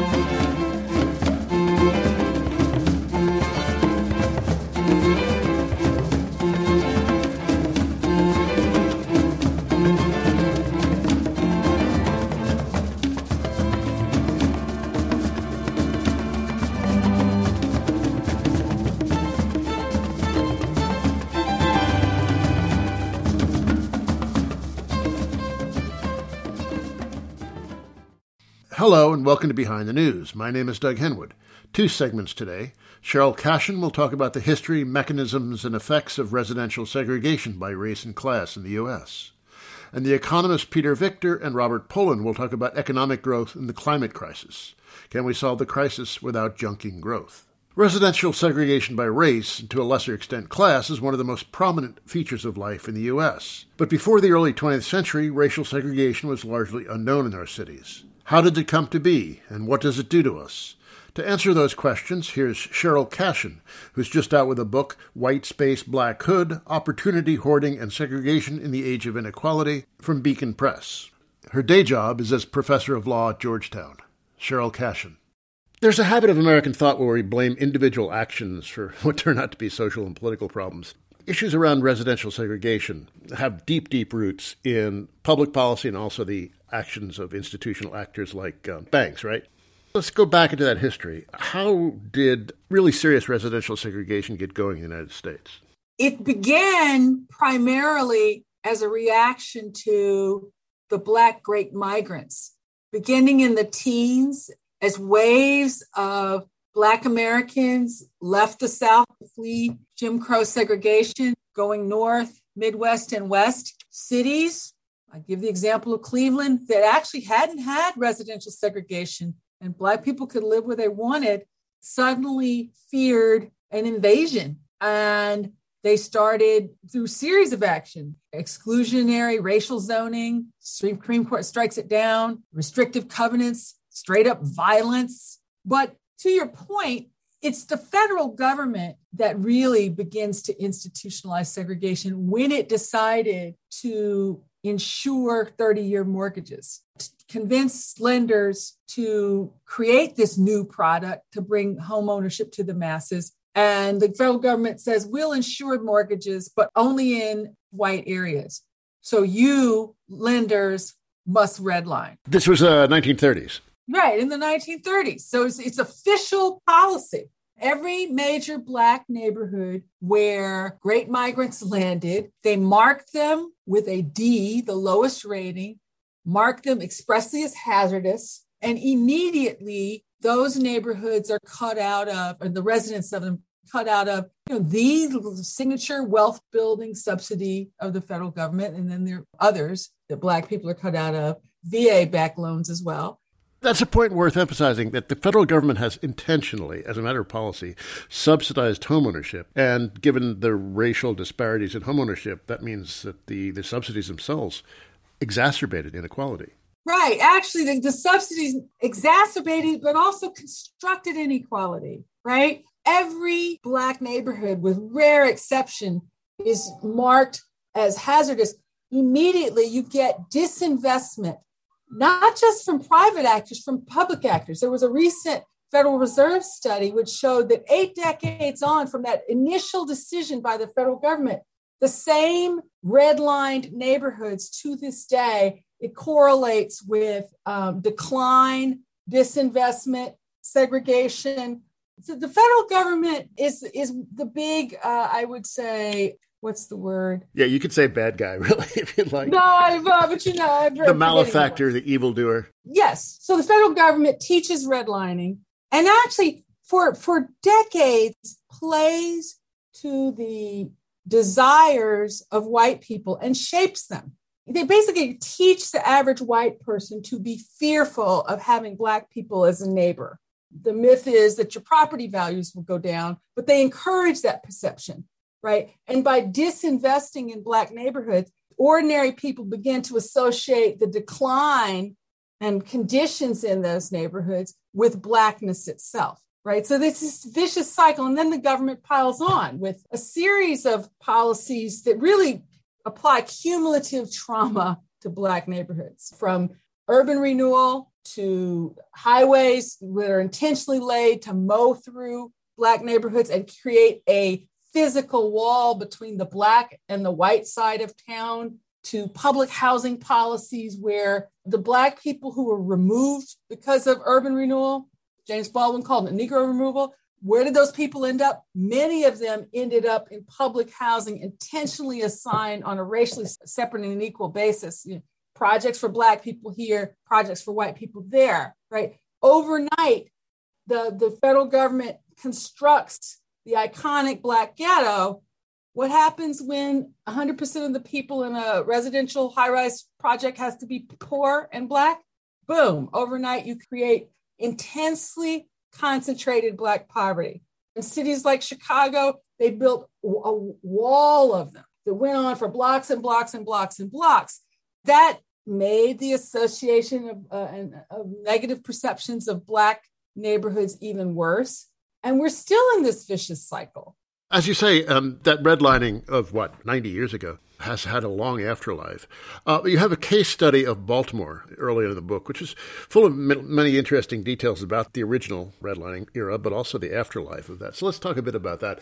Música Hello and welcome to Behind the News. My name is Doug Henwood. Two segments today. Cheryl Cashin will talk about the history, mechanisms, and effects of residential segregation by race and class in the U.S. And the economists Peter Victor and Robert Pollin will talk about economic growth and the climate crisis. Can we solve the crisis without junking growth? Residential segregation by race, and to a lesser extent class, is one of the most prominent features of life in the U.S. But before the early 20th century, racial segregation was largely unknown in our cities. How did it come to be, and what does it do to us? To answer those questions, here's Cheryl Cashin, who's just out with a book, White Space Black Hood Opportunity, Hoarding, and Segregation in the Age of Inequality, from Beacon Press. Her day job is as professor of law at Georgetown. Cheryl Cashin. There's a habit of American thought where we blame individual actions for what turn out to be social and political problems. Issues around residential segregation have deep, deep roots in public policy and also the actions of institutional actors like uh, banks, right? Let's go back into that history. How did really serious residential segregation get going in the United States? It began primarily as a reaction to the Black Great Migrants, beginning in the teens as waves of Black Americans left the South to flee Jim Crow segregation, going north, Midwest, and West cities I give the example of Cleveland that actually hadn't had residential segregation and Black people could live where they wanted, suddenly feared an invasion. And they started through series of action exclusionary racial zoning supreme court strikes it down restrictive covenants straight up violence but to your point it's the federal government that really begins to institutionalize segregation when it decided to insure 30 year mortgages, convince lenders to create this new product to bring home ownership to the masses. And the federal government says we'll insure mortgages, but only in white areas. So you lenders must redline. This was uh, 1930s. Right, in the 1930s. So it's, it's official policy every major Black neighborhood where great migrants landed, they marked them with a D, the lowest rating, marked them expressly as hazardous, and immediately those neighborhoods are cut out of, or the residents of them cut out of you know, the signature wealth building subsidy of the federal government. And then there are others that Black people are cut out of, VA back loans as well. That's a point worth emphasizing that the federal government has intentionally, as a matter of policy, subsidized homeownership. And given the racial disparities in homeownership, that means that the, the subsidies themselves exacerbated inequality. Right. Actually, the, the subsidies exacerbated, but also constructed inequality, right? Every Black neighborhood, with rare exception, is marked as hazardous. Immediately, you get disinvestment not just from private actors, from public actors. There was a recent Federal Reserve study which showed that eight decades on from that initial decision by the federal government, the same redlined neighborhoods to this day, it correlates with um, decline, disinvestment, segregation. So the federal government is is the big, uh, I would say, what's the word? Yeah, you could say bad guy, really, if you'd like. No, I've, uh, but you know, I've the malefactor, the evildoer. Yes. So the federal government teaches redlining, and actually, for for decades, plays to the desires of white people and shapes them. They basically teach the average white person to be fearful of having black people as a neighbor. The myth is that your property values will go down, but they encourage that perception right? And by disinvesting in Black neighborhoods, ordinary people begin to associate the decline and conditions in those neighborhoods with Blackness itself. Right. So this is vicious cycle. And then the government piles on with a series of policies that really apply cumulative trauma to Black neighborhoods from urban renewal to highways that are intentionally laid to mow through Black neighborhoods and create a physical wall between the Black and the white side of town to public housing policies where the Black people who were removed because of urban renewal, James Baldwin called it Negro removal. Where did those people end up? Many of them ended up in public housing intentionally assigned on a racially separate and equal basis. You know, projects for Black people here, projects for white people there, right? Overnight, the, the federal government constructs the iconic Black ghetto what happens when 100% of the people in a residential high rise project has to be poor and Black? Boom, overnight you create intensely concentrated Black poverty. In cities like Chicago, they built a wall of them that went on for blocks and blocks and blocks and blocks. That made the association of, uh, of negative perceptions of Black neighborhoods even worse. And we're still in this vicious cycle. As you say, um, that redlining of what, 90 years ago has had a long afterlife. Uh, you have a case study of Baltimore earlier in the book, which is full of many interesting details about the original redlining era, but also the afterlife of that. So let's talk a bit about that.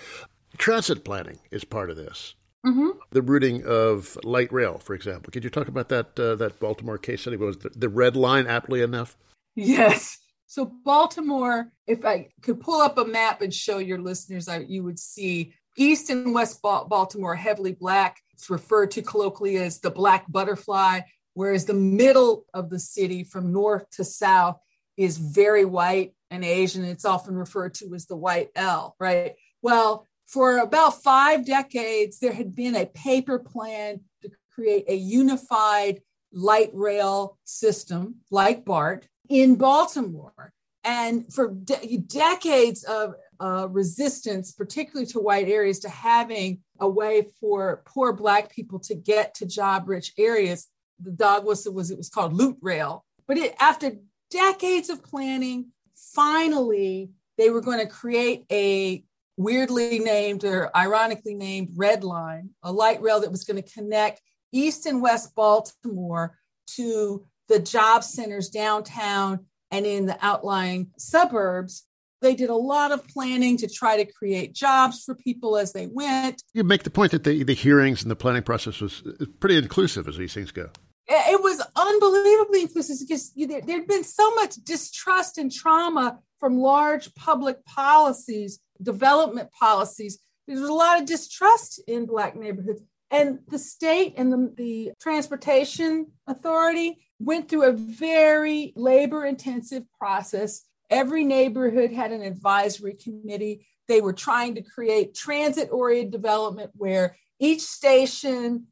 Transit planning is part of this. Mm-hmm. The routing of light rail, for example. Could you talk about that uh, that Baltimore case study? Was the, the red line aptly enough? Yes. So Baltimore, if I could pull up a map and show your listeners, I, you would see East and West Baltimore heavily black. It's referred to colloquially as the black butterfly, whereas the middle of the city from north to south is very white and Asian. It's often referred to as the white L, right? Well, for about five decades, there had been a paper plan to create a unified light rail system like BART in Baltimore. And for de- decades of uh, resistance, particularly to white areas, to having a way for poor Black people to get to job rich areas, the dog whistle was it was called Loot Rail. But it, after decades of planning, finally they were going to create a weirdly named or ironically named Red Line, a light rail that was going to connect East and West Baltimore to the job centers downtown and in the outlying suburbs. They did a lot of planning to try to create jobs for people as they went. You make the point that the, the hearings and the planning process was uh, pretty inclusive as these things go. It was unbelievably inclusive because there had been so much distrust and trauma from large public policies, development policies. There was a lot of distrust in Black neighborhoods. And the state and the, the transportation authority went through a very labor intensive process. Every neighborhood had an advisory committee. They were trying to create transit oriented development where each station,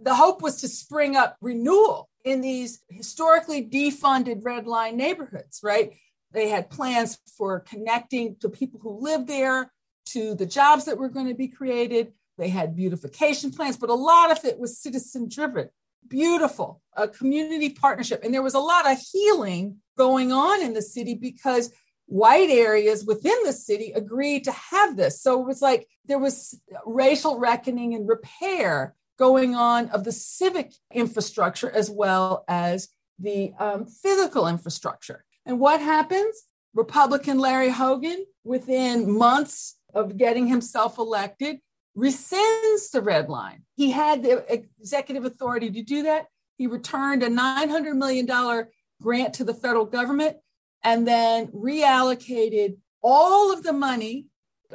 the hope was to spring up renewal in these historically defunded red line neighborhoods, right? They had plans for connecting to people who live there, to the jobs that were going to be created. They had beautification plans, but a lot of it was citizen driven beautiful, a community partnership. And there was a lot of healing going on in the city because white areas within the city agreed to have this. So it was like there was racial reckoning and repair going on of the civic infrastructure as well as the um, physical infrastructure. And what happens? Republican Larry Hogan, within months of getting himself elected, rescinds the red line. He had the executive authority to do that. He returned a $900 million grant to the federal government and then reallocated all of the money,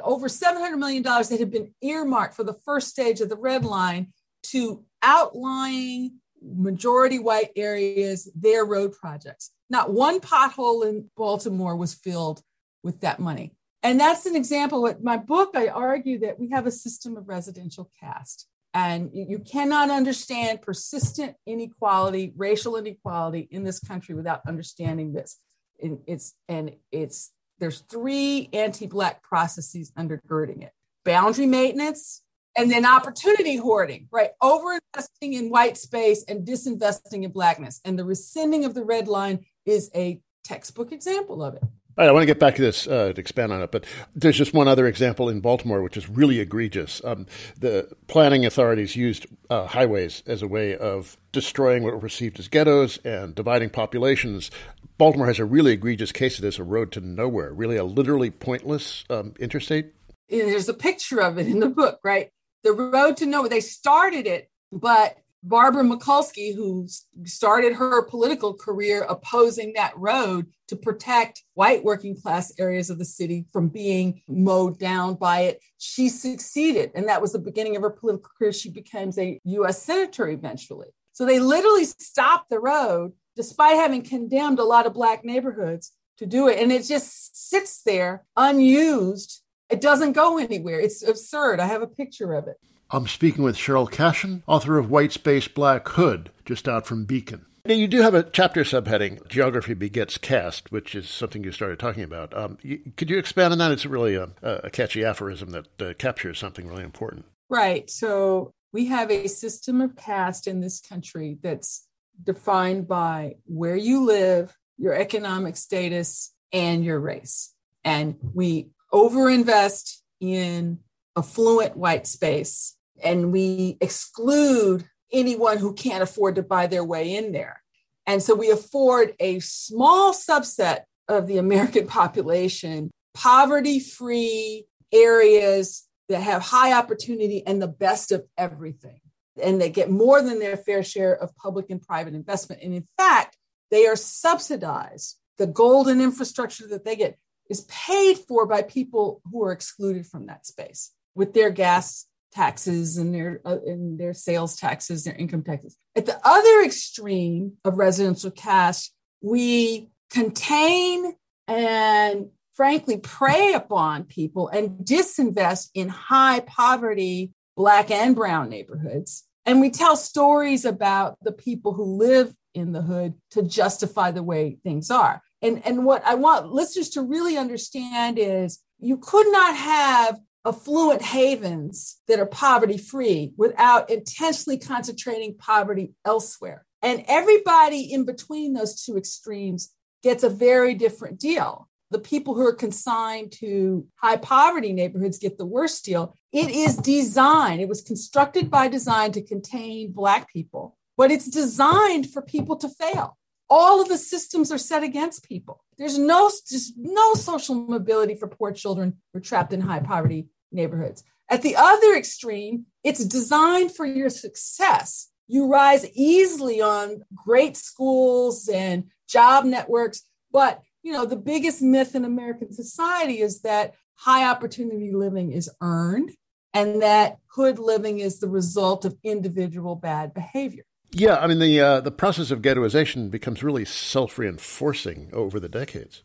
over $700 million that had been earmarked for the first stage of the red line to outlying majority white areas, their road projects. Not one pothole in Baltimore was filled with that money. And that's an example. With my book, I argue that we have a system of residential caste. And you cannot understand persistent inequality, racial inequality in this country without understanding this. And it's and it's there's three anti-black processes undergirding it: boundary maintenance, and then opportunity hoarding, right? Overinvesting in white space and disinvesting in blackness. And the rescinding of the red line is a textbook example of it. Right, I want to get back to this uh, to expand on it, but there's just one other example in Baltimore which is really egregious. Um, the planning authorities used uh, highways as a way of destroying what were perceived as ghettos and dividing populations Baltimore has a really egregious case of this, a road to nowhere, really a literally pointless um, interstate. There's a picture of it in the book, right? The road to nowhere. They started it, but Barbara Mikulski, who started her political career opposing that road to protect white working class areas of the city from being mowed down by it, she succeeded. And that was the beginning of her political career. She becomes a US senator eventually. So they literally stopped the road despite having condemned a lot of Black neighborhoods to do it. And it just sits there unused. It doesn't go anywhere. It's absurd. I have a picture of it. I'm speaking with Cheryl Cashin, author of White Space Black Hood, just out from Beacon. Now, you do have a chapter subheading, Geography Begets Caste, which is something you started talking about. Um, you, could you expand on that? It's really a, a catchy aphorism that uh, captures something really important. Right. So we have a system of caste in this country that's defined by where you live, your economic status, and your race. And we overinvest in affluent white space and we exclude anyone who can't afford to buy their way in there. And so we afford a small subset of the American population poverty free areas that have high opportunity and the best of everything. And they get more than their fair share of public and private investment. And in fact, they are subsidized. The golden infrastructure that they get is paid for by people who are excluded from that space with their gas taxes and their uh, and their sales taxes, their income taxes. At the other extreme of residential caste, we contain and frankly prey upon people and disinvest in high poverty black and brown neighborhoods. And we tell stories about the people who live in the hood to justify the way things are. And, and what I want listeners to really understand is you could not have affluent havens that are poverty free without intentionally concentrating poverty elsewhere. And everybody in between those two extremes gets a very different deal. The people who are consigned to high poverty neighborhoods get the worst deal. It is designed, it was constructed by design to contain Black people, but it's designed for people to fail all of the systems are set against people. There's no just no social mobility for poor children who are trapped in high poverty neighborhoods. At the other extreme, it's designed for your success. You rise easily on great schools and job networks, but you know, the biggest myth in American society is that high opportunity living is earned and that hood living is the result of individual bad behavior. Yeah, I mean the uh, the process of ghettoization becomes really self reinforcing over the decades.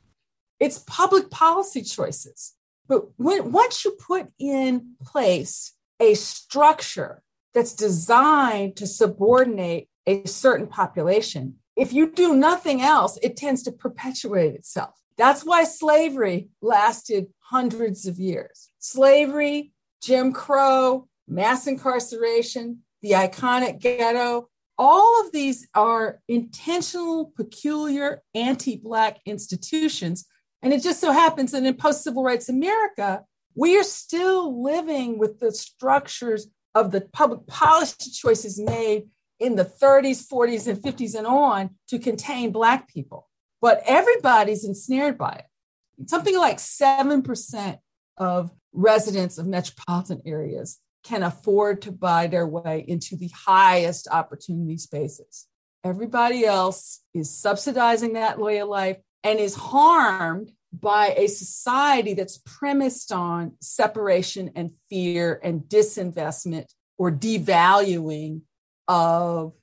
It's public policy choices. But when, once you put in place a structure that's designed to subordinate a certain population, if you do nothing else, it tends to perpetuate itself. That's why slavery lasted hundreds of years. Slavery, Jim Crow, mass incarceration, the iconic ghetto, all of these are intentional, peculiar, anti Black institutions and it just so happens that in post civil rights America, we are still living with the structures of the public policy choices made in the 30s, 40s, and 50s and on to contain Black people. But everybody's ensnared by it. Something like 7% of residents of metropolitan areas can afford to buy their way into the highest opportunity spaces. Everybody else is subsidizing that way of life and is harmed by a society that's premised on separation and fear and disinvestment or devaluing of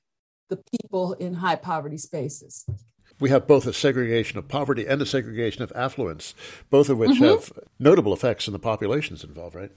the people in high poverty spaces. We have both a segregation of poverty and a segregation of affluence, both of which mm-hmm. have notable effects on the populations involved, right?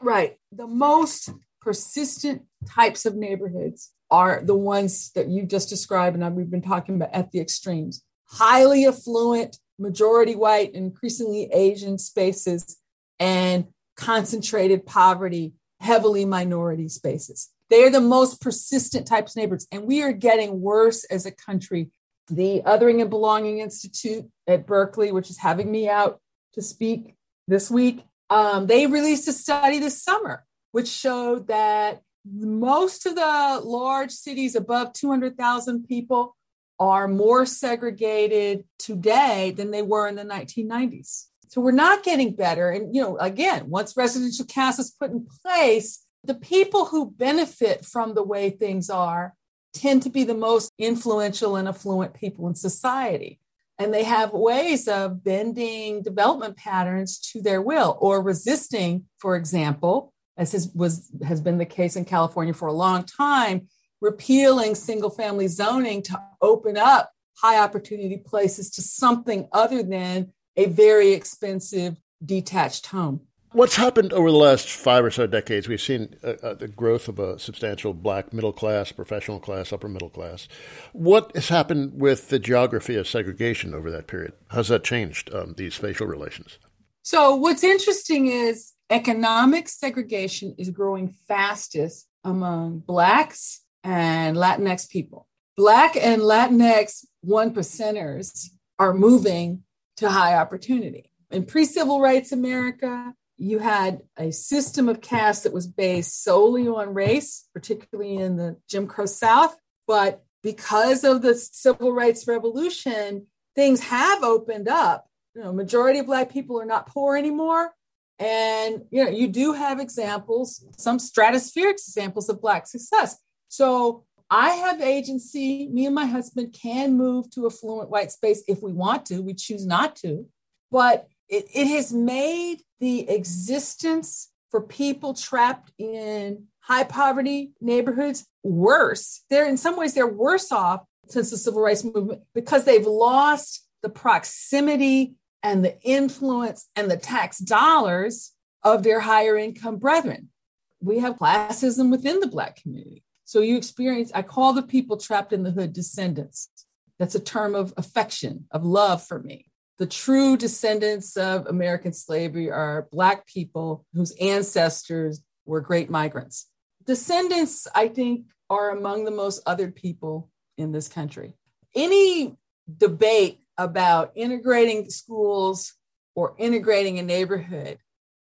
Right. The most persistent types of neighborhoods are the ones that you just described and we've been talking about at the extremes highly affluent, majority white, increasingly Asian spaces, and concentrated poverty, heavily minority spaces. They are the most persistent types of neighborhoods, and we are getting worse as a country. The Othering and Belonging Institute at Berkeley, which is having me out to speak this week, um, they released a study this summer which showed that most of the large cities above 200,000 people are more segregated today than they were in the 1990s. So we're not getting better. And, you know, again, once residential caste is put in place, the people who benefit from the way things are tend to be the most influential and affluent people in society. And they have ways of bending development patterns to their will or resisting, for example, as has, was, has been the case in California for a long time, repealing single family zoning to open up high opportunity places to something other than a very expensive detached home. What's happened over the last five or so decades? We've seen uh, uh, the growth of a substantial black middle class, professional class, upper middle class. What has happened with the geography of segregation over that period? How's that changed um, these spatial relations? So, what's interesting is economic segregation is growing fastest among Blacks and Latinx people. Black and Latinx one percenters are moving to high opportunity. In pre civil rights America, you had a system of caste that was based solely on race, particularly in the Jim Crow South. But because of the civil rights revolution, things have opened up. You know, majority of black people are not poor anymore. And you know, you do have examples, some stratospheric examples of black success. So I have agency. Me and my husband can move to affluent white space if we want to. We choose not to. But it, it has made the existence for people trapped in high poverty neighborhoods worse. They're in some ways they're worse off since the civil rights movement because they've lost the proximity and the influence and the tax dollars of their higher income brethren. We have classism within the Black community. So you experience, I call the people trapped in the hood descendants. That's a term of affection, of love for me. The true descendants of American slavery are Black people whose ancestors were great migrants. Descendants, I think, are among the most othered people in this country. Any debate about integrating schools or integrating a neighborhood,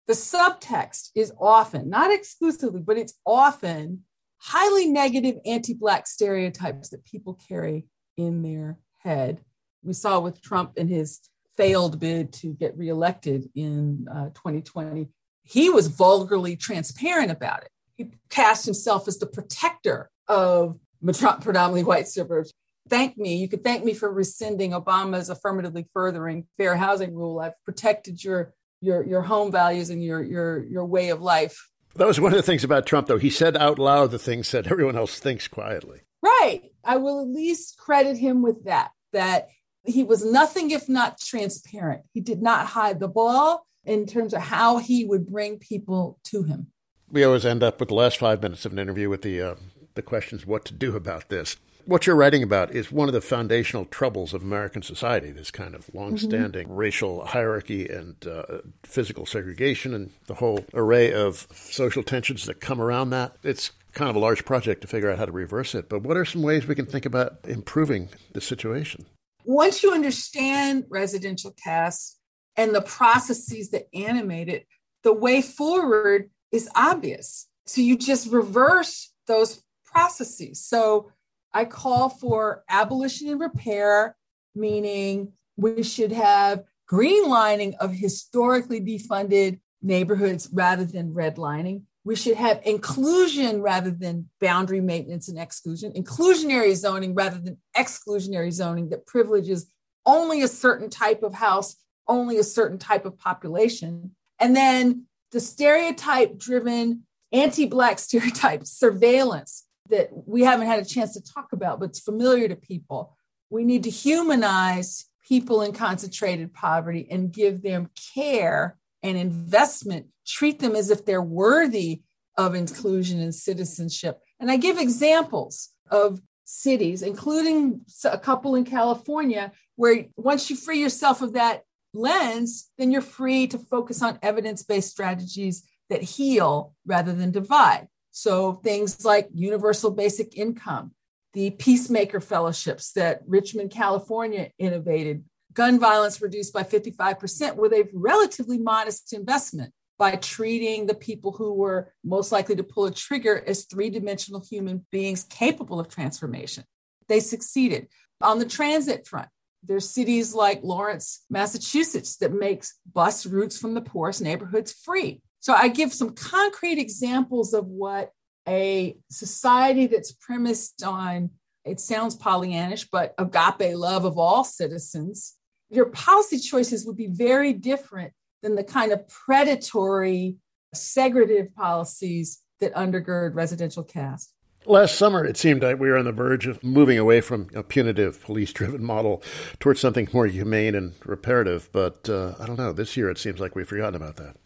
the subtext is often, not exclusively, but it's often highly negative anti Black stereotypes that people carry in their head. We saw with Trump and his failed bid to get reelected in uh, 2020, he was vulgarly transparent about it. He cast himself as the protector of predominantly white suburbs. Thank me. You could thank me for rescinding Obama's affirmatively furthering fair housing rule. I've protected your your your home values and your your your way of life. That was one of the things about Trump, though. He said out loud the things that everyone else thinks quietly. Right. I will at least credit him with that. That he was nothing if not transparent. He did not hide the ball in terms of how he would bring people to him. We always end up with the last five minutes of an interview with the uh, the questions what to do about this. What you're writing about is one of the foundational troubles of American society this kind of long-standing mm-hmm. racial hierarchy and uh, physical segregation and the whole array of social tensions that come around that. It's kind of a large project to figure out how to reverse it. But what are some ways we can think about improving the situation? once you understand residential caste and the processes that animate it, the way forward is obvious. So you just reverse those processes. So I call for abolition and repair, meaning we should have greenlining of historically defunded neighborhoods rather than redlining. We should have inclusion rather than boundary maintenance and exclusion, inclusionary zoning rather than exclusionary zoning that privileges only a certain type of house, only a certain type of population. And then the stereotype driven, anti Black stereotype surveillance that we haven't had a chance to talk about, but it's familiar to people. We need to humanize people in concentrated poverty and give them care and investment, treat them as if they're worthy of inclusion and citizenship. And I give examples of cities, including a couple in California, where once you free yourself of that lens, then you're free to focus on evidence based strategies that heal rather than divide. So things like universal basic income, the peacemaker fellowships that Richmond, California innovated gun violence reduced by 55% with a relatively modest investment by treating the people who were most likely to pull a trigger as three dimensional human beings capable of transformation. they succeeded. On the transit front, there's cities like Lawrence, Massachusetts, that makes bus routes from the poorest neighborhoods free. So I give some concrete examples of what a society that's premised on, it sounds Pollyannish, but agape love of all citizens, your policy choices would be very different than the kind of predatory, segregative policies that undergird residential caste. Last summer, it seemed like we were on the verge of moving away from a punitive, police driven model towards something more humane and reparative. But uh, I don't know. This year, it seems like we've forgotten about that.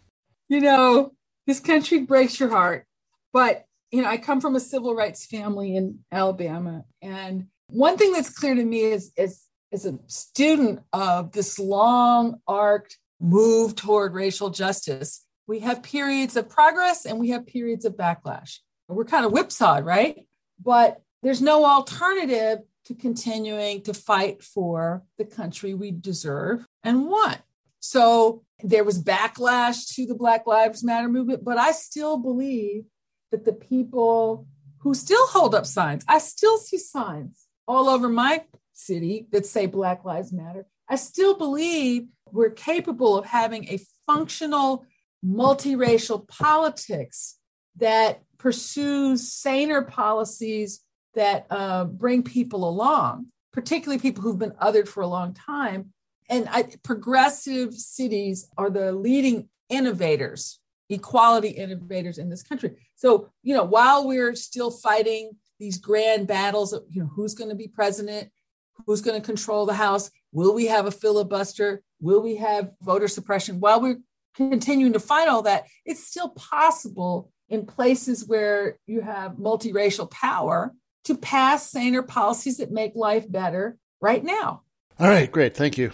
You know, this country breaks your heart. But, you know, I come from a civil rights family in Alabama. And one thing that's clear to me is, is as a student of this long arced move toward racial justice, we have periods of progress and we have periods of backlash we're kind of whipsawed, right? But there's no alternative to continuing to fight for the country we deserve and want. So there was backlash to the Black Lives Matter movement, but I still believe that the people who still hold up signs, I still see signs all over my city that say Black Lives Matter. I still believe we're capable of having a functional multiracial politics that pursues saner policies that uh, bring people along, particularly people who've been othered for a long time. And I, progressive cities are the leading innovators, equality innovators in this country. So, you know, while we're still fighting these grand battles of, you know, who's going to be president, who's going to control the House, will we have a filibuster, will we have voter suppression? While we're continuing to fight all that, it's still possible in places where you have multiracial power to pass saner policies that make life better right now. All right, great. Thank you.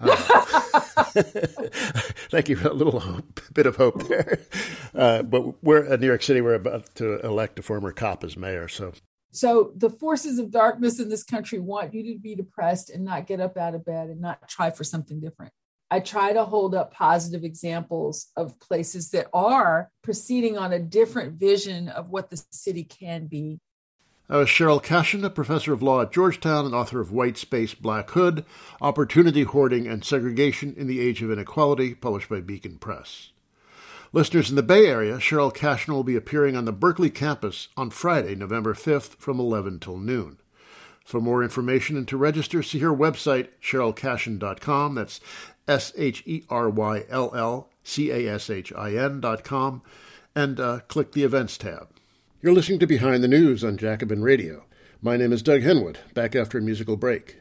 Uh, thank you for a little hope, bit of hope there. Uh, but we're in New York City. We're about to elect a former cop as mayor. So, so the forces of darkness in this country want you to be depressed and not get up out of bed and not try for something different. I try to hold up positive examples of places that are proceeding on a different vision of what the city can be. Was Cheryl Cashin, a professor of law at Georgetown and author of White Space, Black Hood Opportunity Hoarding and Segregation in the Age of Inequality, published by Beacon Press. Listeners in the Bay Area, Cheryl Cashin will be appearing on the Berkeley campus on Friday, November 5th from 11 till noon. For more information and to register, see her website, CherylCashin.com. That's S H E R Y L L C A S H I N dot and uh, click the Events tab. You're listening to Behind the News on Jacobin Radio. My name is Doug Henwood, back after a musical break.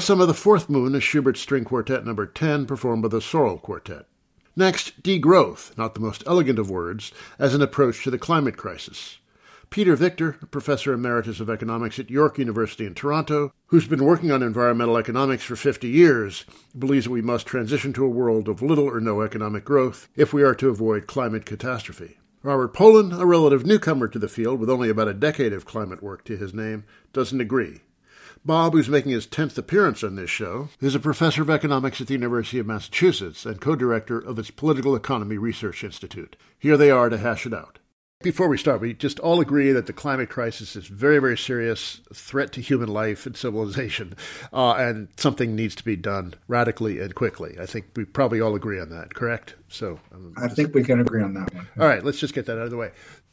Some of the fourth Moon, is Schubert's String Quartet number 10, performed by the Sorrel Quartet. Next, degrowth, not the most elegant of words, as an approach to the climate crisis. Peter Victor, a professor emeritus of economics at York University in Toronto, who's been working on environmental economics for 50 years, believes that we must transition to a world of little or no economic growth if we are to avoid climate catastrophe. Robert Pollin, a relative newcomer to the field with only about a decade of climate work to his name, doesn't agree. Bob, who's making his 10th appearance on this show, is a professor of economics at the University of Massachusetts and co director of its Political Economy Research Institute. Here they are to hash it out. Before we start, we just all agree that the climate crisis is very, very serious threat to human life and civilization, uh, and something needs to be done radically and quickly. I think we probably all agree on that, correct? So um, I think we can agree on that one. All right, let's just get that out of the way.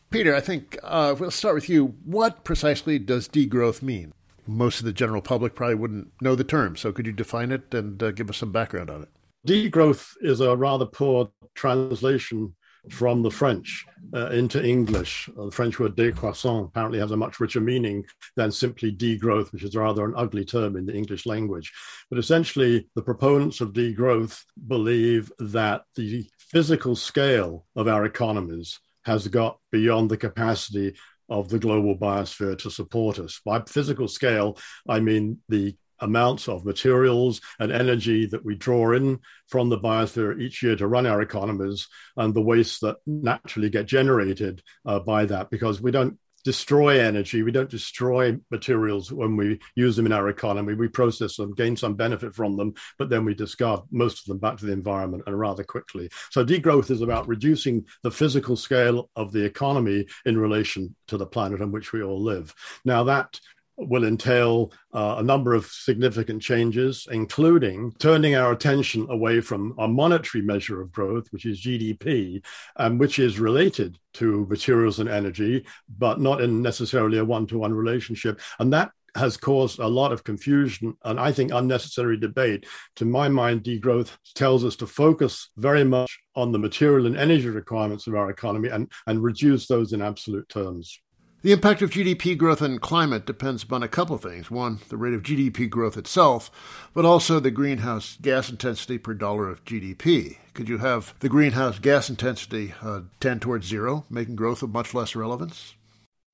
Peter, I think uh, we'll start with you. What precisely does degrowth mean? Most of the general public probably wouldn't know the term. So could you define it and uh, give us some background on it? Degrowth is a rather poor translation from the French uh, into English. Uh, the French word décroissance apparently has a much richer meaning than simply degrowth, which is rather an ugly term in the English language. But essentially, the proponents of degrowth believe that the physical scale of our economies has got beyond the capacity of the global biosphere to support us. By physical scale, I mean the amounts of materials and energy that we draw in from the biosphere each year to run our economies and the waste that naturally get generated uh, by that because we don't destroy energy. We don't destroy materials when we use them in our economy. We process them gain some benefit from them but then we discard most of them back to the environment and rather quickly. So degrowth is about reducing the physical scale of the economy in relation to the planet on which we all live. Now that will entail uh, a number of significant changes, including turning our attention away from a monetary measure of growth, which is GDP, um, which is related to materials and energy, but not in necessarily a one to one relationship. And that has caused a lot of confusion and I think unnecessary debate. To my mind, degrowth tells us to focus very much on the material and energy requirements of our economy and, and reduce those in absolute terms. The impact of GDP growth on climate depends upon a couple of things. One, the rate of GDP growth itself, but also the greenhouse gas intensity per dollar of GDP. Could you have the greenhouse gas intensity uh, tend towards zero, making growth of much less relevance?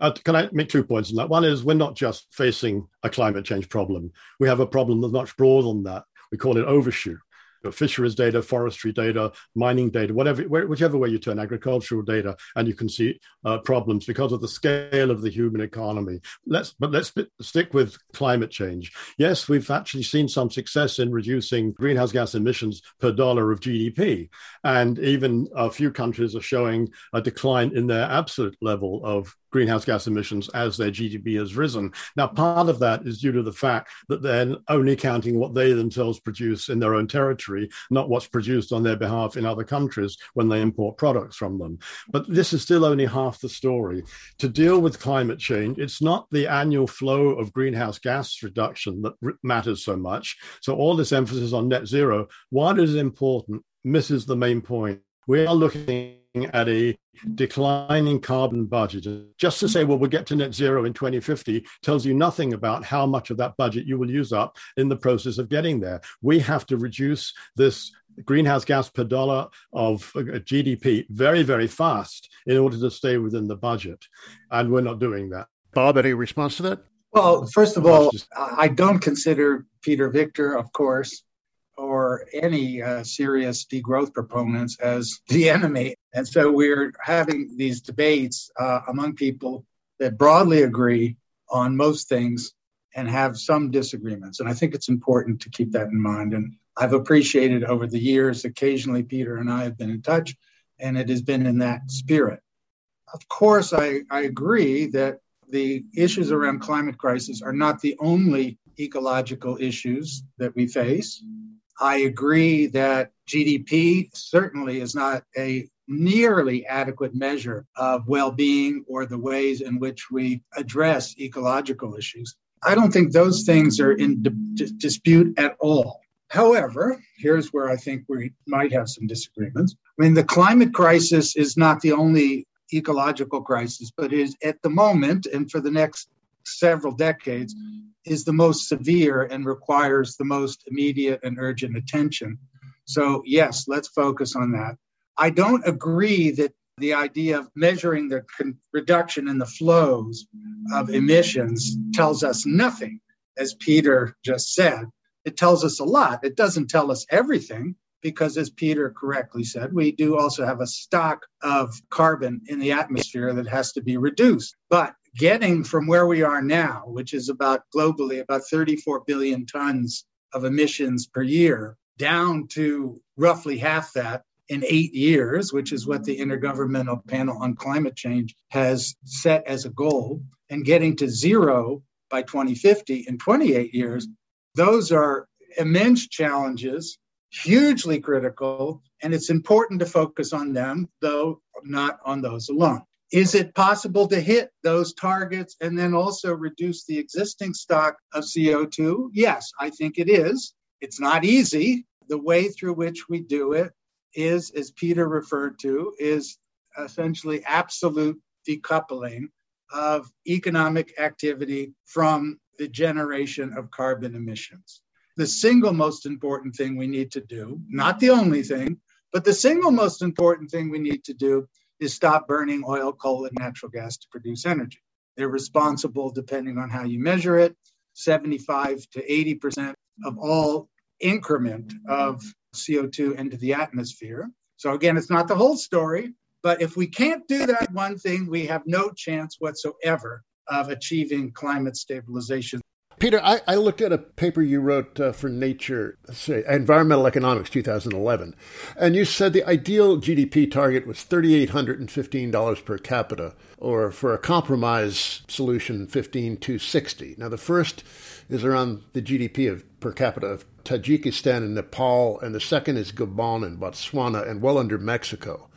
Uh, can I make two points on that? One is we're not just facing a climate change problem. We have a problem that's much broader than that. We call it overshoot fisheries data, forestry data, mining data, whatever, whichever way you turn, agricultural data, and you can see uh, problems because of the scale of the human economy. Let's, but let's stick with climate change. Yes, we've actually seen some success in reducing greenhouse gas emissions per dollar of GDP, and even a few countries are showing a decline in their absolute level of greenhouse gas emissions as their GDP has risen. Now, part of that is due to the fact that they're only counting what they themselves produce in their own territory, not what's produced on their behalf in other countries when they import products from them. But this is still only half the story. To deal with climate change, it's not the annual flow of greenhouse gas reduction that matters so much. So, all this emphasis on net zero, while it is important, misses the main point. We are looking at a declining carbon budget. Just to say, well, we'll get to net zero in 2050 tells you nothing about how much of that budget you will use up in the process of getting there. We have to reduce this greenhouse gas per dollar of uh, GDP very, very fast in order to stay within the budget. And we're not doing that. Bob, any response to that? Well, first of all, I don't consider Peter Victor, of course, any uh, serious degrowth proponents as the enemy. And so we're having these debates uh, among people that broadly agree on most things and have some disagreements. And I think it's important to keep that in mind. And I've appreciated over the years, occasionally Peter and I have been in touch, and it has been in that spirit. Of course, I, I agree that the issues around climate crisis are not the only ecological issues that we face. I agree that GDP certainly is not a nearly adequate measure of well being or the ways in which we address ecological issues. I don't think those things are in di- dispute at all. However, here's where I think we might have some disagreements. I mean, the climate crisis is not the only ecological crisis, but is at the moment and for the next several decades is the most severe and requires the most immediate and urgent attention. So, yes, let's focus on that. I don't agree that the idea of measuring the con- reduction in the flows of emissions tells us nothing, as Peter just said. It tells us a lot. It doesn't tell us everything because, as Peter correctly said, we do also have a stock of carbon in the atmosphere that has to be reduced. But getting from where we are now, which is about globally about 34 billion tons of emissions per year, down to roughly half that in eight years, which is what the Intergovernmental Panel on Climate Change has set as a goal, and getting to zero by 2050 in 28 years, those are immense challenges, hugely critical, and it's important to focus on them, though not on those alone. Is it possible to hit those targets and then also reduce the existing stock of CO2? Yes, I think it is. It's not easy. The way through which we do it is, as Peter referred to, is essentially absolute decoupling of economic activity from the generation of carbon emissions. The single most important thing we need to do, not the only thing, but the single most important thing we need to do is stop burning oil, coal, and natural gas to produce energy. They're responsible, depending on how you measure it, 75 to 80% of all increment of CO2 into the atmosphere. So, again, it's not the whole story, but if we can't do that one thing, we have no chance whatsoever of achieving climate stabilization. Peter, I, I, looked at a paper you wrote uh, for Nature, say, Environmental Economics 2011, and you said the ideal GDP target was $3,815 per capita, or for a compromise solution, 15260. Now, the first is around the GDP of per capita of Tajikistan and Nepal, and the second is Gabon and Botswana, and well under Mexico.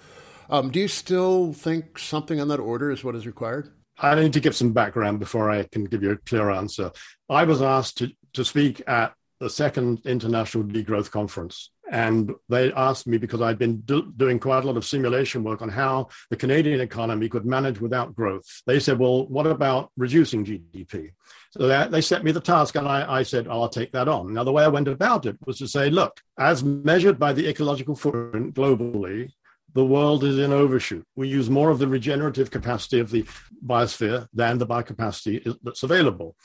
Um, do you still think something on that order is what is required? I need to give some background before I can give you a clear answer. I was asked to, to speak at the second International Degrowth Conference. And they asked me because I'd been do, doing quite a lot of simulation work on how the Canadian economy could manage without growth. They said, well, what about reducing GDP? So they, set me the task, and I, I said, oh, I'll take that on. Now, the way I went about it was to say, look, as measured by the ecological footprint globally, the world is in overshoot. We use more of the regenerative capacity of the biosphere than the biocapacity that's available.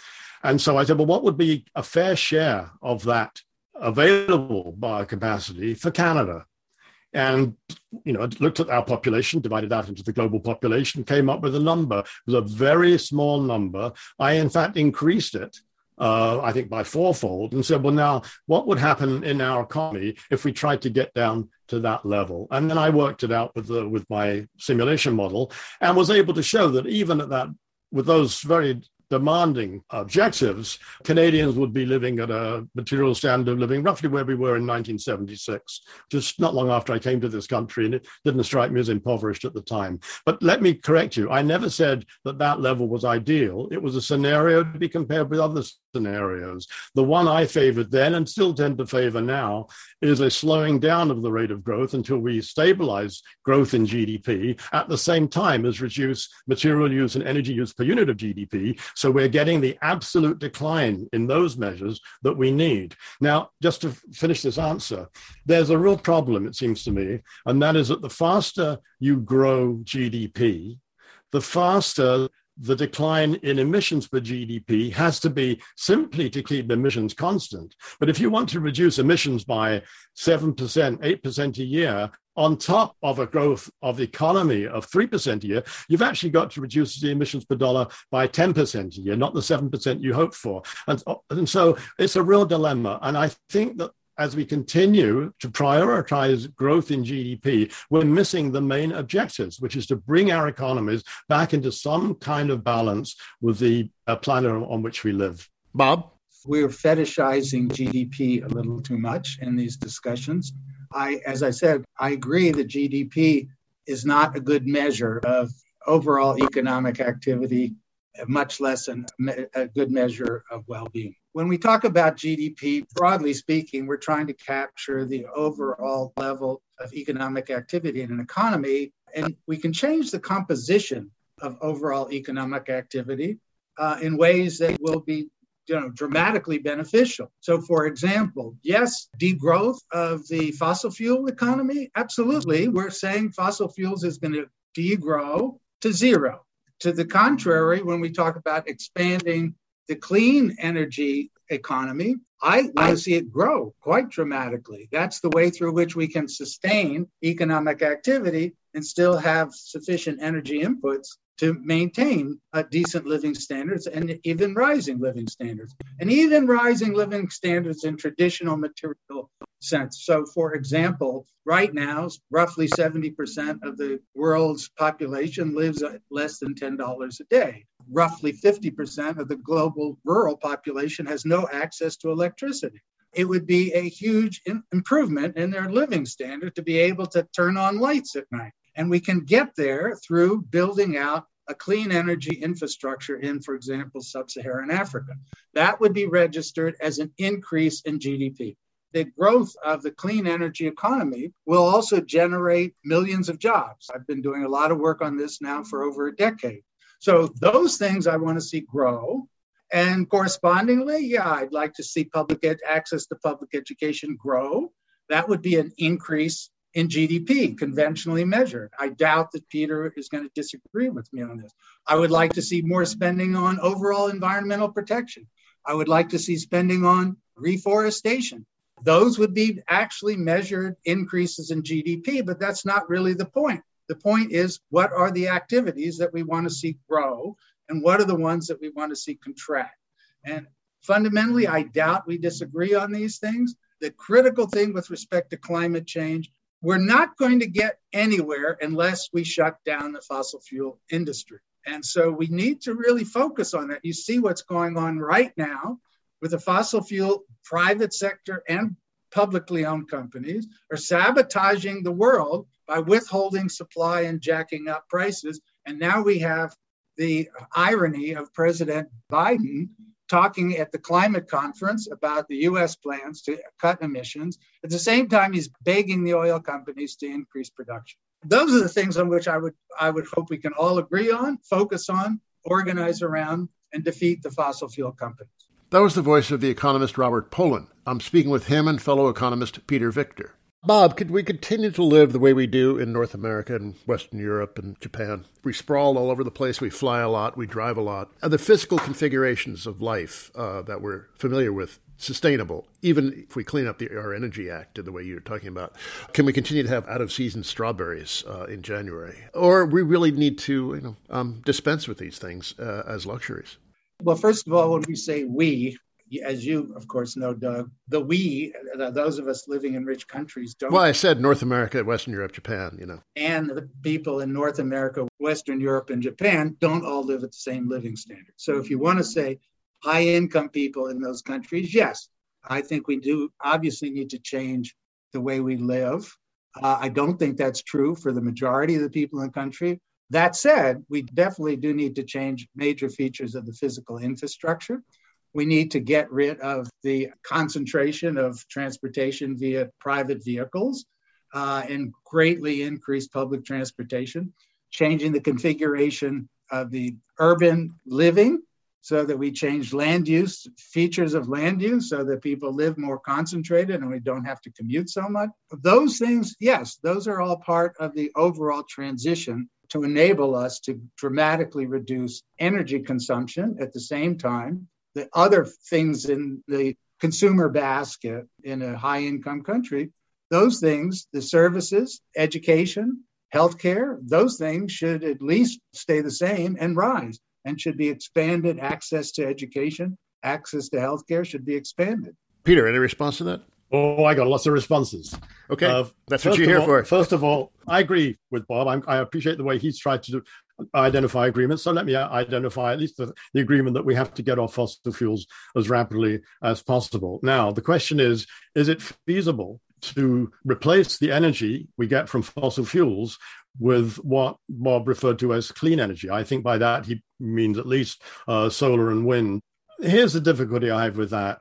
And so I said, well, what would be a fair share of that available biocapacity for Canada? And you know, looked at our population, divided that into the global population, came up with a number. It was a very small number. I, in fact, increased it uh, I think by fourfold, and said, well, now what would happen in our economy if we tried to get down to that level? And then I worked it out with the, with my simulation model and was able to show that even at that, with those very demanding objectives, Canadians would be living at a material standard of living roughly where we were in 1976, just not long after I came to this country, and it didn't strike me as impoverished at the time. But let me correct you. I never said that that level was ideal. It was a scenario to be compared with other scenarios. The one I favored then and still tend to favor now is a slowing down of the rate of growth until we stabilize growth in GDP at the same time as reduce material use and energy use per unit of GDP. So we're getting the absolute decline in those measures that we need. Now, just to finish this answer, there's a real problem, it seems to me, and that is that the faster you grow GDP, the faster the decline in emissions per GDP has to be simply to keep emissions constant. But if you want to reduce emissions by 7%, 8% a year, on top of a growth of the economy of 3% a year, you've actually got to reduce the emissions per dollar by 10% a year, not the 7% you hoped for. And, uh, and so it's a real dilemma. And I think that as we continue to prioritize growth in GDP, we're missing the main objectives, which is to bring our economies back into some kind of balance with the uh, planet on which we live. Bob? We're fetishizing GDP a little too much in these discussions. I, as I said, I agree that GDP is not a good measure of overall economic activity, much less an, a good measure of well being when we talk about GDP, broadly speaking, we're trying to capture the overall level of economic activity in an economy, and we can change the composition of overall economic activity uh, in ways that will be you know, dramatically beneficial. So, for example, yes, degrowth of the fossil fuel economy, absolutely. We're saying fossil fuels is going to degrow to zero. To the contrary, when we talk about expanding the clean energy economy, I want to see it grow quite dramatically. That's the way through which we can sustain economic activity and still have sufficient energy inputs to maintain decent living standards and even rising living standards and even rising living standards in traditional material sense. So for example right now roughly 70% of the world's population lives at less than $10 a day. Roughly 50% of the global rural population has no access to electricity. It would be a huge improvement in their living standard to be able to turn on lights at night And we can get there through building out a clean energy infrastructure in, for example, sub Saharan Africa. That would be registered as an increase in GDP. The growth of the clean energy economy will also generate millions of jobs. I've been doing a lot of work on this now for over a decade. So, those things I want to see grow. And correspondingly, yeah, I'd like to see public ed- access to public education grow. That would be an increase in GDP, conventionally measured. I doubt that Peter is going to disagree with me on this. I would like to see more spending on overall environmental protection. I would like to see spending on reforestation. Those would be actually measured increases in GDP, but that's not really the point. The point is what are the activities that we want to see grow and what are the ones that we want to see contract? And fundamentally, I doubt we disagree on these things. The critical thing with respect to climate change we're not going to get anywhere unless we shut down the fossil fuel industry. And so we need to really focus on that. You see what's going on right now with the fossil fuel private sector and publicly owned companies are sabotaging the world by withholding supply and jacking up prices. And now we have the irony of President Biden talking at the climate conference about the US plans to cut emissions. At the same time, he's begging the oil companies to increase production. Those are the things on which I would I would hope we can all agree on, focus on, organize around, and defeat the fossil fuel companies. That was the voice of the economist Robert Pollin. I'm speaking with him and fellow economist Peter Victor. Bob, could we continue to live the way we do in North America and Western Europe and Japan? We sprawl all over the place, we fly a lot, we drive a lot. Are the physical configurations of life uh, that we're familiar with sustainable, even if we clean up the, our Energy Act in the way you're talking about? Can we continue to have out of season strawberries uh, in January? Or we really need to you know, um, dispense with these things uh, as luxuries? Well, first of all, when we say we, as you, of course, know, Doug, the we, those of us living in rich countries, don't. Well, I said North America, Western Europe, Japan, you know. And the people in North America, Western Europe, and Japan don't all live at the same living standard. So if you want to say high income people in those countries, yes, I think we do obviously need to change the way we live. Uh, I don't think that's true for the majority of the people in the country. That said, we definitely do need to change major features of the physical infrastructure. We need to get rid of the concentration of transportation via private vehicles uh, and greatly increase public transportation, changing the configuration of the urban living so that we change land use features of land use so that people live more concentrated and we don't have to commute so much. Those things, yes, those are all part of the overall transition to enable us to dramatically reduce energy consumption at the same time the other things in the consumer basket in a high income country, those things, the services, education, healthcare, those things should at least stay the same and rise and should be expanded. Access to education, access to healthcare should be expanded. Peter, any response to that? Oh, I got lots of responses. Okay, uh, that's what you're here all, for. First of all, I agree with Bob. I'm, i appreciate the way he's tried to identify agreements. So let me identify at least the, the, agreement that we have to get off fossil fuels as rapidly as possible. Now, the question is is it feasible to replace the energy we get from fossil fuels with what Bob referred to as clean energy? I think by that he means at least uh, solar and wind. Here's the difficulty I have with that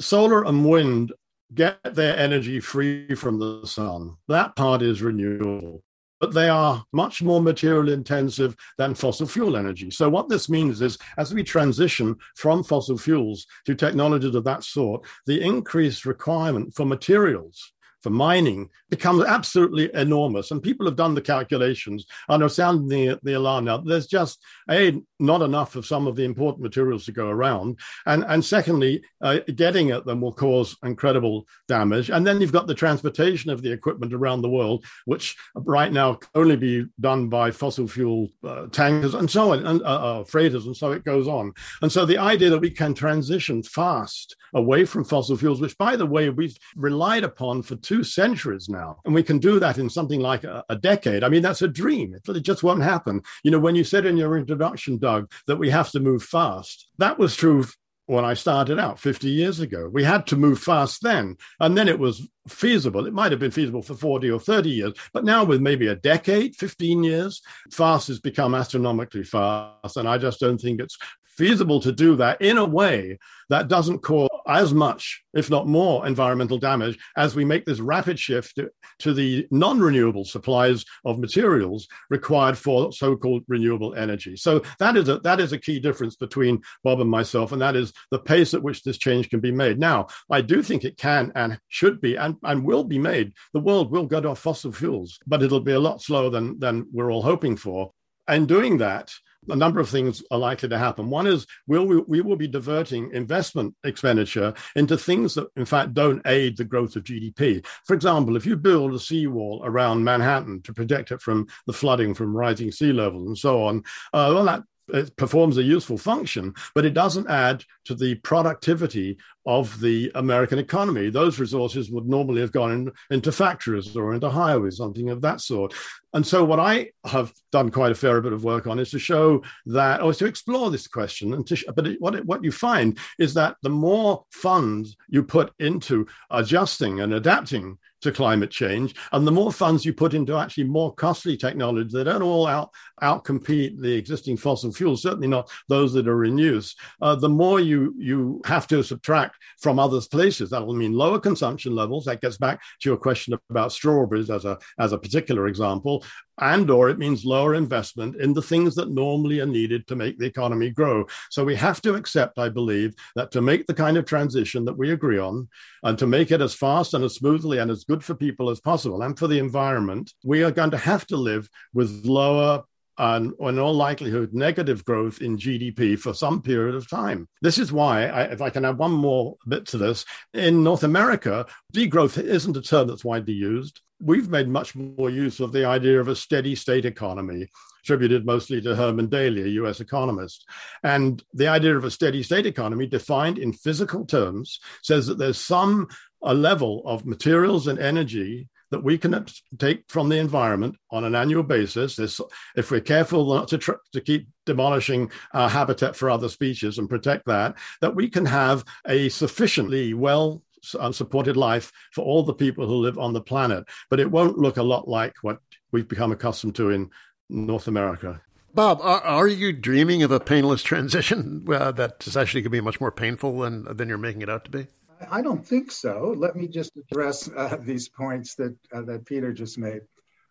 solar and wind get their energy free from the sun. That part is renewable but they are much more material intensive than fossil fuel energy. So, what this means is as we transition from fossil fuels to technologies of that sort, the increased requirement for materials for mining becomes absolutely enormous. And people have done the calculations and are sounding the, the alarm now. There's just, A, not enough of some of the important materials to go around. And, and secondly, uh, getting at them will cause incredible damage. And then you've got the transportation of the equipment around the world, which right now can only be done by fossil fuel uh, tankers and so on, and uh, uh freighters, and so it goes on. And so the idea that we can transition fast away from fossil fuels, which, by the way, we've relied upon for two centuries now. And we can do that in something like a, a decade. I mean, that's a dream. It, it just won't happen. You know, when you said in your introduction, Doug, that we have to move fast, that was true when I started out 50 years ago. We had to move fast then. And then it was feasible. It might have been feasible for 40 or 30 years, but now with maybe a decade, 15 years, fast has become astronomically fast. And I just don't think it's feasible to do that in a way that doesn't cause as much, if not more, environmental damage as we make this rapid shift to, the non renewable supplies of materials required for so called renewable energy. So that is, a, that is a key difference between Bob and myself, and that is the pace at which this change can be made. Now, I do think it can and should be and, and will be made. The world will get off fossil fuels, but it'll be a lot slower than, than we're all hoping for. And doing that, a number of things are likely to happen. One is we'll, we, will be diverting investment expenditure into things that, in fact, don't aid the growth of GDP. For example, if you build a seawall around Manhattan to protect it from the flooding from rising sea levels and so on, uh, well, that it performs a useful function, but it doesn't add to the productivity of the American economy. Those resources would normally have gone in, into factories or into highways, something of that sort. And so, what I have done quite a fair bit of work on is to show that, or to explore this question. And to, but it, what it, what you find is that the more funds you put into adjusting and adapting to climate change. And the more funds you put into actually more costly technology, that don't all out outcompete the existing fossil fuels, certainly not those that are in use, uh, the more you you have to subtract from other places. That will mean lower consumption levels. That gets back to your question about strawberries as a as a particular example and or it means lower investment in the things that normally are needed to make the economy grow so we have to accept i believe that to make the kind of transition that we agree on and to make it as fast and as smoothly and as good for people as possible and for the environment we are going to have to live with lower and in all likelihood negative growth in GDP for some period of time. This is why, I, if I can add one more bit to this, in North America, degrowth isn't a term that's widely used we've made much more use of the idea of a steady state economy, attributed mostly to Herman Daly, a US economist. And the idea of a steady state economy, defined in physical terms, says that there's some a level of materials and energy that we can take from the environment on an annual basis. This, if we're careful not to, tr- to keep demolishing our habitat for other species and protect that, that we can have a sufficiently well supported life for all the people who live on the planet. But it won't look a lot like what we've become accustomed to in North America. Bob, are, are you dreaming of a painless transition uh, that is actually going to be much more painful than, than you're making it out to be? I don't think so. Let me just address uh, these points that uh, that Peter just made.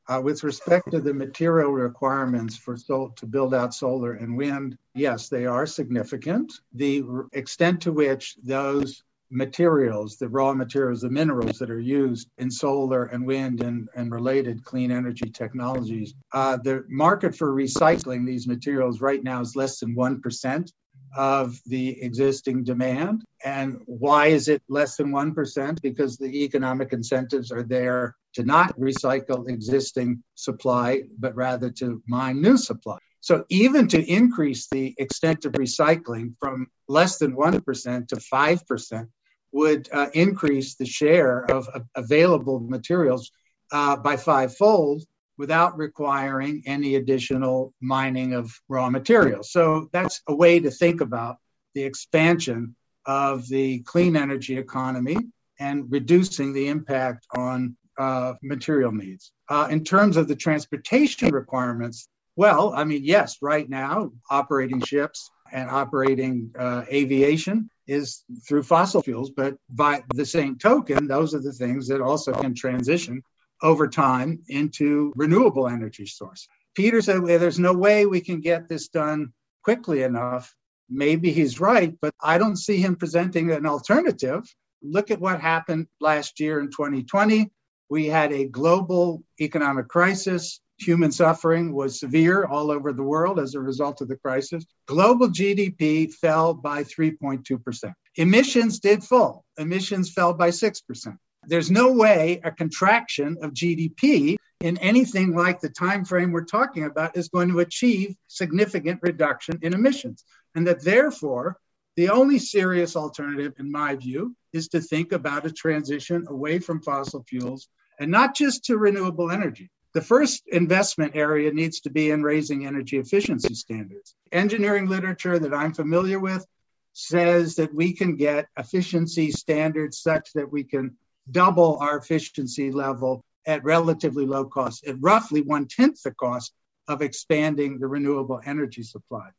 Uh, with respect to the material requirements for sol- to build out solar and wind, yes, they are significant. The r- extent to which those materials, the raw materials, the minerals that are used in solar and wind and, and related clean energy technologies. Uh, the market for recycling these materials right now is less than 1% of the existing demand. And why is it less than 1%? Because the economic incentives are there to not recycle existing supply, but rather to mine new supply. So even to increase the extent of recycling from less than 1% to 5% would uh, increase the share of uh, available materials uh, by fivefold without requiring any additional mining of raw materials. So that's a way to think about the expansion of the clean energy economy and reducing the impact on uh, material needs. Uh, in terms of the transportation requirements, well, I mean, yes, right now, operating ships and operating uh, aviation is through fossil fuels, but by the same token, those are the things that also can transition over time into renewable energy source. Peter said well, there's no way we can get this done quickly enough. Maybe he's right, but I don't see him presenting an alternative. Look at what happened last year in 2020. We had a global economic crisis. Human suffering was severe all over the world as a result of the crisis. Global GDP fell by 3.2%. Emissions did fall. Emissions fell by 6%. There's no way a contraction of GDP in anything like the time frame we're talking about is going to achieve significant reduction in emissions. And that therefore, the only serious alternative, in my view, is to think about a transition away from fossil fuels and not just to renewable energy, the first investment area needs to be in raising energy efficiency standards. Engineering literature that I'm familiar with says that we can get efficiency standards such that we can double our efficiency level at relatively low cost, at roughly one tenth the cost of expanding the renewable energy supply.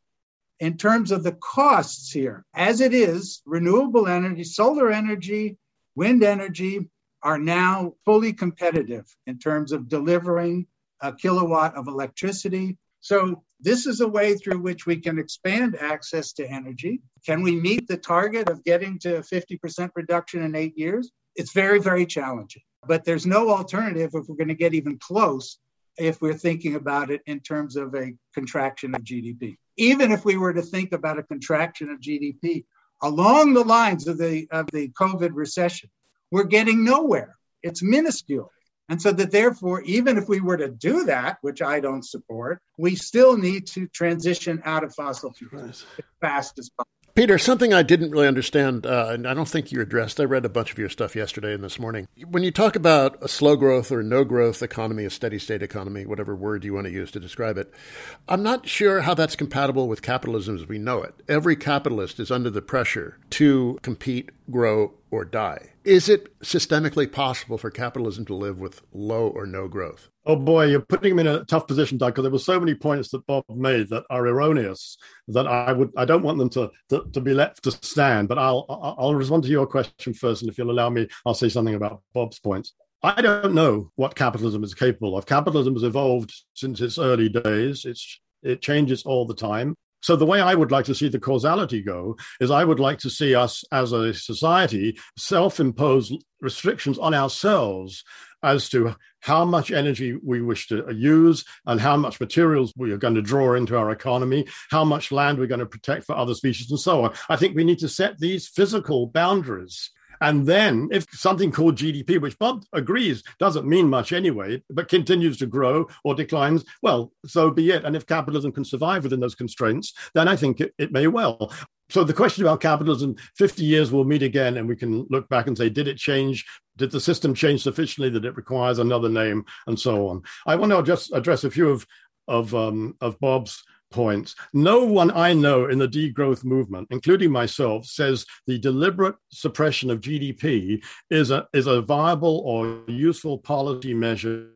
In terms of the costs here, as it is, renewable energy, solar energy, wind energy are now fully competitive in terms of delivering a kilowatt of electricity. So, this is a way through which we can expand access to energy. Can we meet the target of getting to 50% reduction in eight years? It's very, very challenging. But there's no alternative if we're going to get even close if we're thinking about it in terms of a contraction of GDP. Even if we were to think about a contraction of GDP along the lines of the of the COVID recession, we're getting nowhere. It's minuscule. And so that therefore, even if we were to do that, which I don't support, we still need to transition out of fossil fuels as fast as possible. Peter, something I didn't really understand, uh, and I don't think you addressed. I read a bunch of your stuff yesterday and this morning. When you talk about a slow growth or no growth economy, a steady state economy, whatever word you want to use to describe it, I'm not sure how that's compatible with capitalism as we know it. Every capitalist is under the pressure to compete, grow, or die. Is it systemically possible for capitalism to live with low or no growth? Oh boy, you're putting him in a tough position, Doug, because there were so many points that Bob made that are erroneous that I would I don't want them to to, to be left to stand. But I'll I'll respond to your question first, and if you'll allow me, I'll say something about Bob's points. I don't know what capitalism is capable of. Capitalism has evolved since its early days. It's it changes all the time. So the way I would like to see the causality go is I would like to see us as a society self-impose restrictions on ourselves as to how much energy we wish to use and how much materials we are going to draw into our economy, how much land we're going to protect for other species, and so on. I think we need to set these physical boundaries. And then, if something called GDP, which Bob agrees doesn't mean much anyway, but continues to grow or declines, well, so be it. And if capitalism can survive within those constraints, then I think it, it may well. So the question about capitalism 50 years we'll meet again and we can look back and say did it change? Did the system change sufficiently that it requires another name and so on? I want to just address a few of of um, of bob's points. No one I know in the degrowth movement, including myself, says the deliberate suppression of GDP is a is a viable or useful policy measure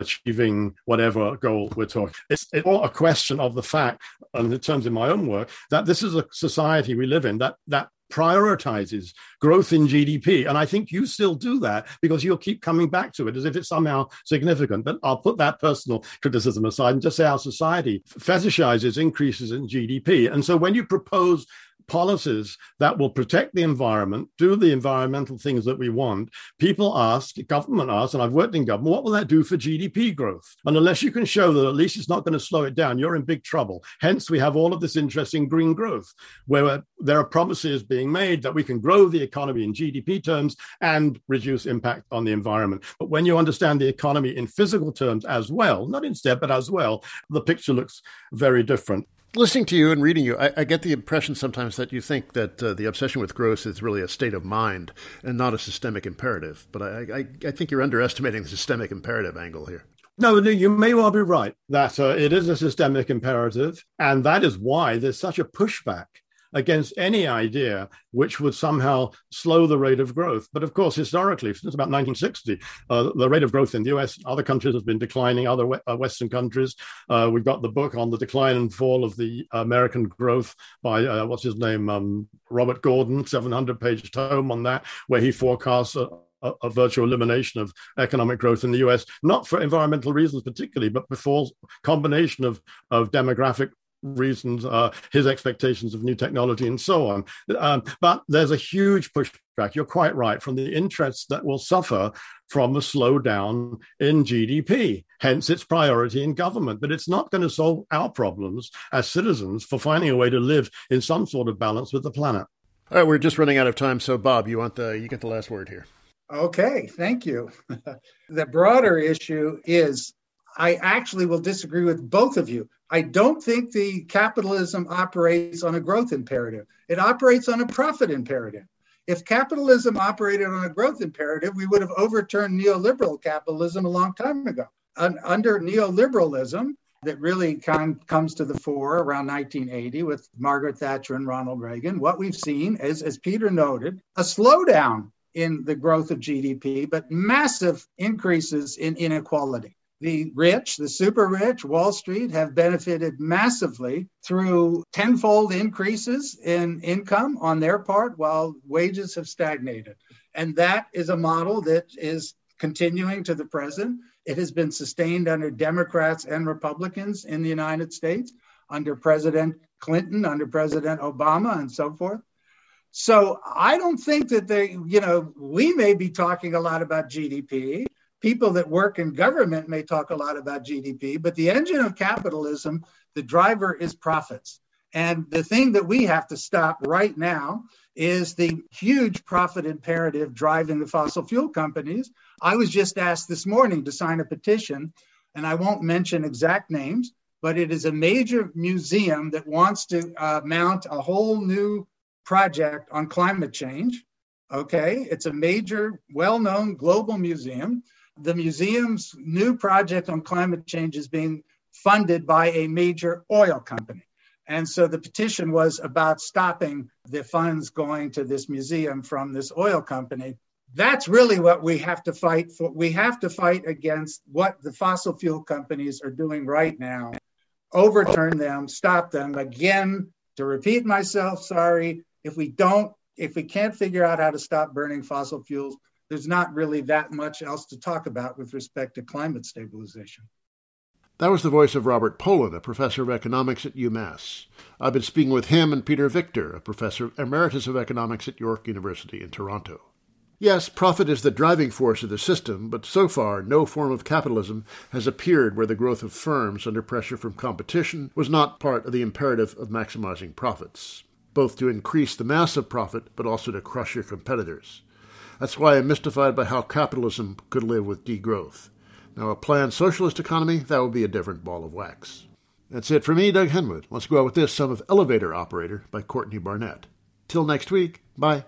achieving whatever goal we're talking. It's, it's all a question of the fact, and in terms of my own work, that this is a society we live in that that prioritizes growth in GDP. And I think you still do that because you'll keep coming back to it as if it's somehow significant. But I'll put that personal criticism aside and just say our society fetishizes increases in GDP. And so when you propose policies that will protect the environment, do the environmental things that we want, people ask, government asks, and I've worked in government, what will that do for GDP growth? And unless you can show that at least it's not going to slow it down, you're in big trouble. Hence, we have all of this interest in green growth, where there are promises being made that we can grow the economy in GDP terms and reduce impact on the environment. But when you understand the economy in physical terms as well, not instead, but as well, the picture looks very different listening to you and reading you, I, I, get the impression sometimes that you think that uh, the obsession with growth is really a state of mind and not a systemic imperative. But I, I, I think you're underestimating the systemic imperative angle here. No, you may well be right that uh, it is a systemic imperative, and that is why there's such a pushback against any idea which would somehow slow the rate of growth. But of course, historically, since about 1960, uh, the rate of growth in the US, other countries has been declining, other uh, Western countries. Uh, we've got the book on the decline and fall of the American growth by, uh, what's his name, um, Robert Gordon, 700 page tome on that, where he forecasts a, a, a, virtual elimination of economic growth in the US, not for environmental reasons particularly, but before combination of, of demographic reasons, uh, his expectations of new technology, and so on. Um, but there's a huge pushback. You're quite right from the interests that will suffer from a slowdown in GDP. Hence, its priority in government. But it's not going to solve our problems as citizens for finding a way to live in some sort of balance with the planet. All right, we're just running out of time. So, Bob, you want the you get the last word here. Okay, thank you. the broader issue is I actually will disagree with both of you. I don't think the capitalism operates on a growth imperative. It operates on a profit imperative. If capitalism operated on a growth imperative, we would have overturned neoliberal capitalism a long time ago. Un- under neoliberalism, that really kind of comes to the fore around 1980 with Margaret Thatcher and Ronald Reagan. What we've seen is, as Peter noted, a slowdown in the growth of GDP, but massive increases in inequality. The rich, the super rich, Wall Street have benefited massively through tenfold increases in income on their part while wages have stagnated. And that is a model that is continuing to the present. It has been sustained under Democrats and Republicans in the United States, under President Clinton, under President Obama, and so forth. So I don't think that they, you know, we may be talking a lot about GDP. People that work in government may talk a lot about GDP, but the engine of capitalism, the driver is profits. And the thing that we have to stop right now is the huge profit imperative driving the fossil fuel companies. I was just asked this morning to sign a petition, and I won't mention exact names, but it is a major museum that wants to uh, mount a whole new project on climate change. Okay, it's a major, well known global museum. The museum's new project on climate change is being funded by a major oil company. And so the petition was about stopping the funds going to this museum from this oil company. That's really what we have to fight for. We have to fight against what the fossil fuel companies are doing right now, overturn them, stop them. Again, to repeat myself, sorry, if we don't, if we can't figure out how to stop burning fossil fuels, there's not really that much else to talk about with respect to climate stabilization. That was the voice of Robert Pollin, a professor of economics at UMass. I've been speaking with him and Peter Victor, a professor emeritus of economics at York University in Toronto. Yes, profit is the driving force of the system, but so far no form of capitalism has appeared where the growth of firms under pressure from competition was not part of the imperative of maximizing profits, both to increase the mass of profit but also to crush your competitors. That's why I'm mystified by how capitalism could live with degrowth. Now, a planned socialist economy, that would be a different ball of wax. That's it for me, Doug Henwood. Let's go out with this Some of Elevator Operator by Courtney Barnett. Till next week, bye.